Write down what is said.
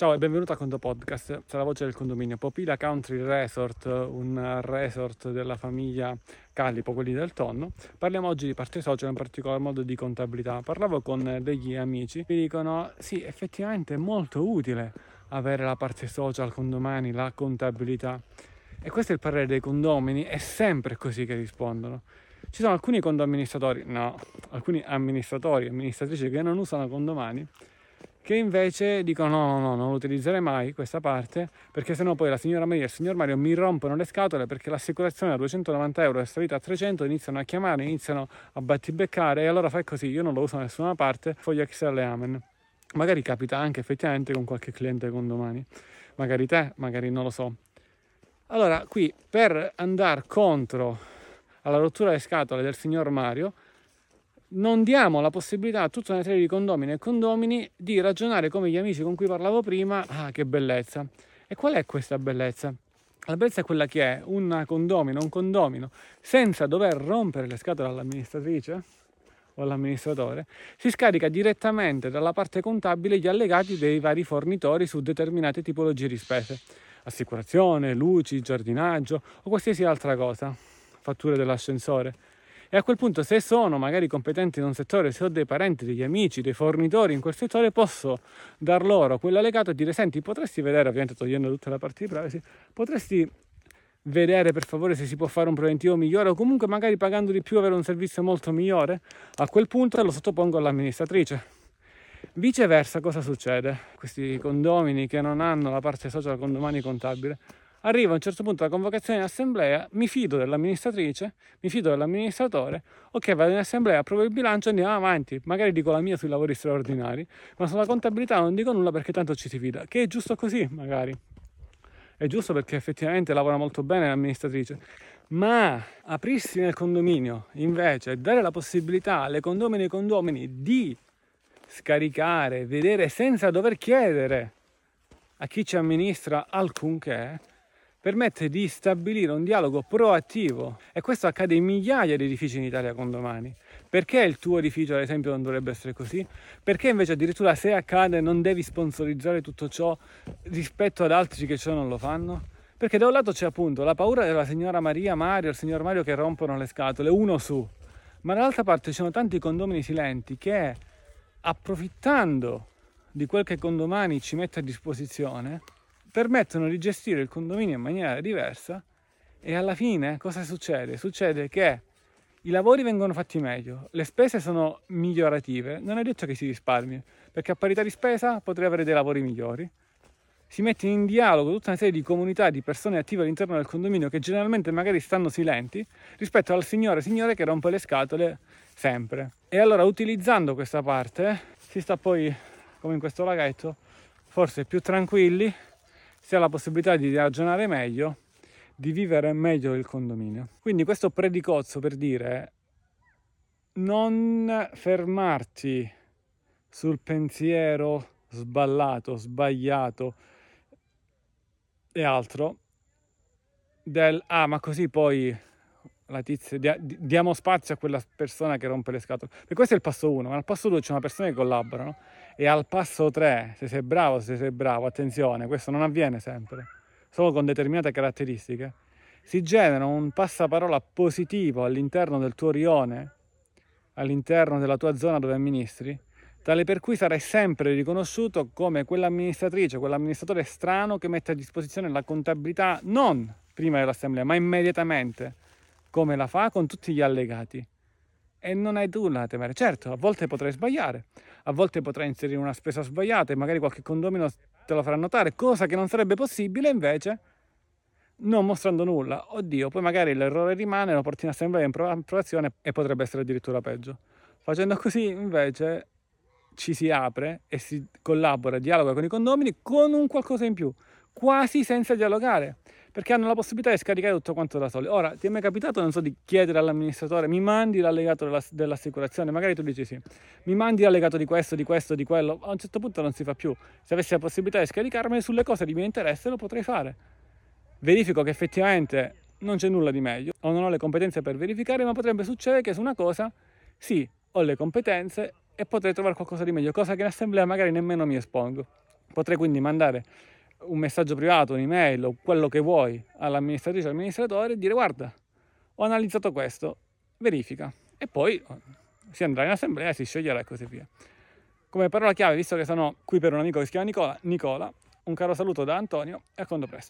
Ciao e benvenuto a Conto Podcast, c'è la voce del condominio. Popila Country Resort, un resort della famiglia Callipo, quelli del tonno. Parliamo oggi di parte social, in particolar modo di contabilità. Parlavo con degli amici, mi dicono sì, effettivamente è molto utile avere la parte social condomani, la contabilità. E questo è il parere dei condomini, è sempre così che rispondono. Ci sono alcuni condoamministratori, no, alcuni amministratori amministratrici che non usano condomani che invece dicono no, no, no, non utilizzerei mai questa parte perché sennò poi la signora Maria e il signor Mario mi rompono le scatole perché l'assicurazione da 290 euro è salita a 300, iniziano a chiamare, iniziano a battibeccare e allora fai così, io non lo uso da nessuna parte, foglia e amen. Magari capita anche effettivamente con qualche cliente con domani, magari te, magari non lo so. Allora qui per andare contro alla rottura delle scatole del signor Mario non diamo la possibilità a tutta una serie di condomini e condomini di ragionare come gli amici con cui parlavo prima, ah che bellezza. E qual è questa bellezza? La bellezza è quella che è un condomino, un condomino, senza dover rompere le scatole all'amministratrice o all'amministratore, si scarica direttamente dalla parte contabile gli allegati dei vari fornitori su determinate tipologie di spese, assicurazione, luci, giardinaggio o qualsiasi altra cosa, fatture dell'ascensore e a quel punto se sono magari competenti in un settore, se ho dei parenti, degli amici, dei fornitori in quel settore, posso dar loro quell'allegato e dire senti potresti vedere, ovviamente togliendo tutta la parte di privacy, potresti vedere per favore se si può fare un preventivo migliore o comunque magari pagando di più avere un servizio molto migliore, a quel punto lo sottopongo all'amministratrice. Viceversa cosa succede? Questi condomini che non hanno la parte social condomani contabile arriva a un certo punto la convocazione in assemblea, mi fido dell'amministratrice, mi fido dell'amministratore, ok vado in assemblea, approvo il bilancio, andiamo avanti, magari dico la mia sui lavori straordinari, ma sulla contabilità non dico nulla perché tanto ci si fida, che è giusto così magari, è giusto perché effettivamente lavora molto bene l'amministratrice, ma aprirsi nel condominio invece e dare la possibilità alle condomini e ai condomini di scaricare, vedere senza dover chiedere a chi ci amministra alcunché, permette di stabilire un dialogo proattivo e questo accade in migliaia di edifici in Italia con domani. Perché il tuo edificio, ad esempio, non dovrebbe essere così? Perché invece addirittura se accade non devi sponsorizzare tutto ciò rispetto ad altri che ciò non lo fanno? Perché da un lato c'è appunto la paura della signora Maria Mario, il signor Mario che rompono le scatole, uno su, ma dall'altra parte ci sono tanti condomini silenti che approfittando di quel che condomani ci mette a disposizione, permettono di gestire il condominio in maniera diversa e alla fine cosa succede? Succede che i lavori vengono fatti meglio, le spese sono migliorative, non è detto che si risparmi, perché a parità di spesa potrei avere dei lavori migliori. Si mette in dialogo tutta una serie di comunità di persone attive all'interno del condominio che generalmente magari stanno silenti rispetto al signore signore che rompe le scatole sempre. E allora utilizzando questa parte si sta poi, come in questo laghetto, forse più tranquilli si ha la possibilità di ragionare meglio, di vivere meglio il condominio. Quindi questo predicozzo per dire non fermarti sul pensiero sballato, sbagliato e altro del ah ma così poi la tizia dia, diamo spazio a quella persona che rompe le scatole. E questo è il passo 1 ma al passo 2 c'è una persona che collaborano e al passo 3, se sei bravo, se sei bravo, attenzione, questo non avviene sempre, solo con determinate caratteristiche, si genera un passaparola positivo all'interno del tuo rione, all'interno della tua zona dove amministri, tale per cui sarai sempre riconosciuto come quell'amministratrice, quell'amministratore strano che mette a disposizione la contabilità non prima dell'assemblea, ma immediatamente, come la fa con tutti gli allegati e non hai nulla da temere. Certo, a volte potrai sbagliare, a volte potrai inserire una spesa sbagliata e magari qualche condomino te lo farà notare, cosa che non sarebbe possibile invece non mostrando nulla. Oddio, poi magari l'errore rimane, lo porti in assemblea in approvazione e potrebbe essere addirittura peggio. Facendo così invece ci si apre e si collabora, dialoga con i condomini con un qualcosa in più, quasi senza dialogare perché hanno la possibilità di scaricare tutto quanto da soli. Ora, ti è mai capitato, non so, di chiedere all'amministratore, mi mandi l'allegato della, dell'assicurazione? Magari tu dici sì, mi mandi l'allegato di questo, di questo, di quello. A un certo punto non si fa più. Se avessi la possibilità di scaricarmene sulle cose di mio interesse, lo potrei fare. Verifico che effettivamente non c'è nulla di meglio, o non ho le competenze per verificare, ma potrebbe succedere che su una cosa, sì, ho le competenze e potrei trovare qualcosa di meglio, cosa che in assemblea magari nemmeno mi espongo. Potrei quindi mandare un messaggio privato, un'email o quello che vuoi all'amministratrice o all'amministratore e dire guarda, ho analizzato questo, verifica e poi si andrà in assemblea, si sceglierà e così via. Come parola chiave, visto che sono qui per un amico che si chiama Nicola, Nicola un caro saluto da Antonio e a quando presto.